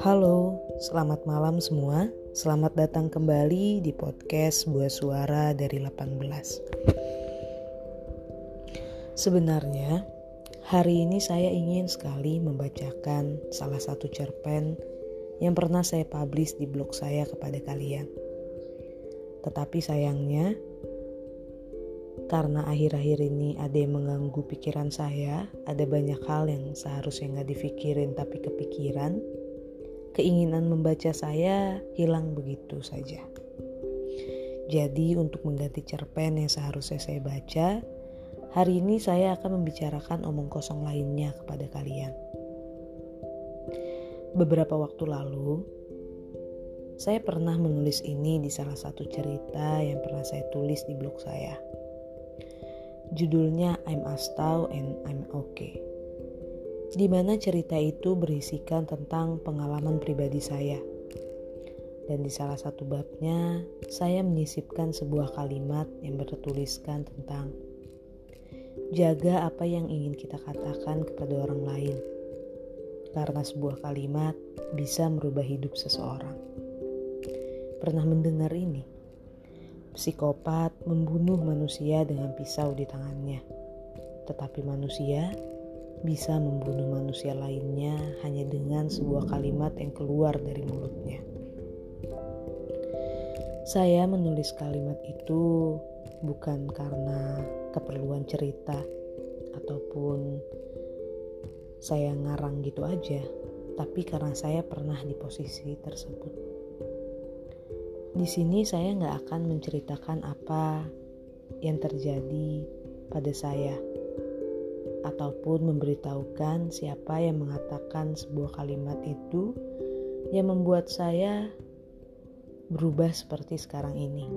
Halo, selamat malam semua. Selamat datang kembali di podcast Buah Suara dari 18. Sebenarnya, hari ini saya ingin sekali membacakan salah satu cerpen yang pernah saya publish di blog saya kepada kalian. Tetapi sayangnya, karena akhir-akhir ini ada yang mengganggu pikiran saya, ada banyak hal yang seharusnya nggak dipikirin tapi kepikiran, keinginan membaca saya hilang begitu saja. Jadi untuk mengganti cerpen yang seharusnya saya baca, hari ini saya akan membicarakan omong kosong lainnya kepada kalian. Beberapa waktu lalu, saya pernah menulis ini di salah satu cerita yang pernah saya tulis di blog saya. Judulnya I'm Astau and I'm Okay. Di mana cerita itu berisikan tentang pengalaman pribadi saya. Dan di salah satu babnya, saya menyisipkan sebuah kalimat yang bertuliskan tentang jaga apa yang ingin kita katakan kepada orang lain. Karena sebuah kalimat bisa merubah hidup seseorang. Pernah mendengar ini? Psikopat membunuh manusia dengan pisau di tangannya, tetapi manusia bisa membunuh manusia lainnya hanya dengan sebuah kalimat yang keluar dari mulutnya. Saya menulis kalimat itu bukan karena keperluan cerita ataupun saya ngarang gitu aja, tapi karena saya pernah di posisi tersebut. Di sini saya nggak akan menceritakan apa yang terjadi pada saya ataupun memberitahukan siapa yang mengatakan sebuah kalimat itu yang membuat saya berubah seperti sekarang ini.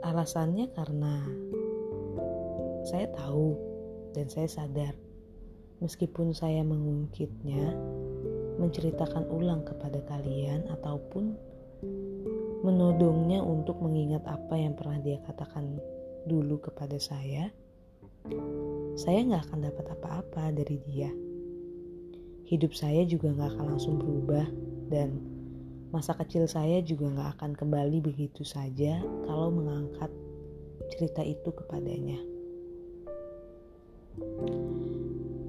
Alasannya karena saya tahu dan saya sadar meskipun saya mengungkitnya menceritakan ulang kepada kalian ataupun menodongnya untuk mengingat apa yang pernah dia katakan dulu kepada saya, saya nggak akan dapat apa-apa dari dia. Hidup saya juga nggak akan langsung berubah dan masa kecil saya juga nggak akan kembali begitu saja kalau mengangkat cerita itu kepadanya.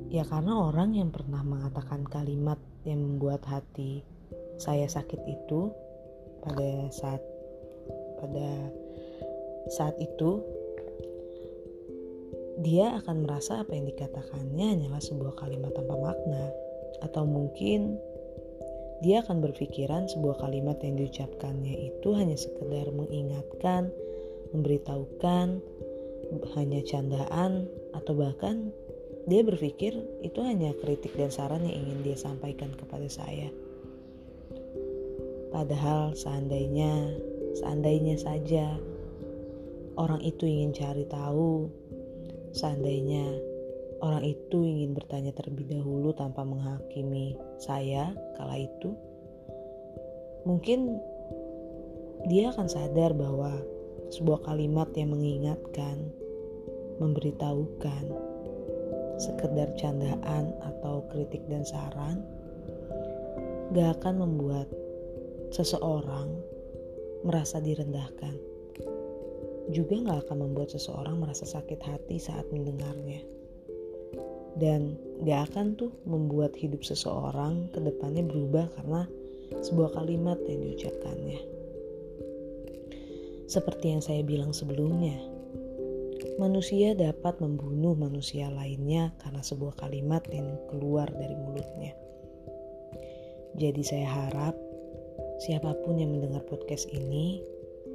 Ya karena orang yang pernah mengatakan kalimat yang membuat hati saya sakit itu pada saat pada saat itu dia akan merasa apa yang dikatakannya hanyalah sebuah kalimat tanpa makna. Atau mungkin dia akan berpikiran sebuah kalimat yang diucapkannya itu hanya sekedar mengingatkan, memberitahukan, hanya candaan atau bahkan dia berpikir itu hanya kritik dan saran yang ingin dia sampaikan kepada saya. Padahal seandainya, seandainya saja orang itu ingin cari tahu, seandainya orang itu ingin bertanya terlebih dahulu tanpa menghakimi saya kala itu, mungkin dia akan sadar bahwa sebuah kalimat yang mengingatkan, memberitahukan, sekedar candaan atau kritik dan saran gak akan membuat seseorang merasa direndahkan. Juga gak akan membuat seseorang merasa sakit hati saat mendengarnya. Dan gak akan tuh membuat hidup seseorang ke depannya berubah karena sebuah kalimat yang diucapkannya. Seperti yang saya bilang sebelumnya manusia dapat membunuh manusia lainnya karena sebuah kalimat yang keluar dari mulutnya. Jadi saya harap siapa pun yang mendengar podcast ini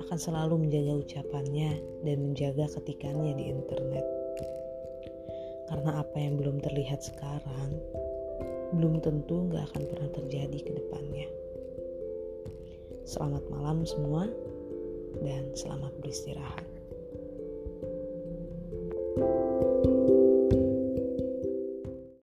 akan selalu menjaga ucapannya dan menjaga ketikannya di internet. Karena apa yang belum terlihat sekarang, belum tentu gak akan pernah terjadi ke depannya. Selamat malam semua, dan selamat beristirahat. you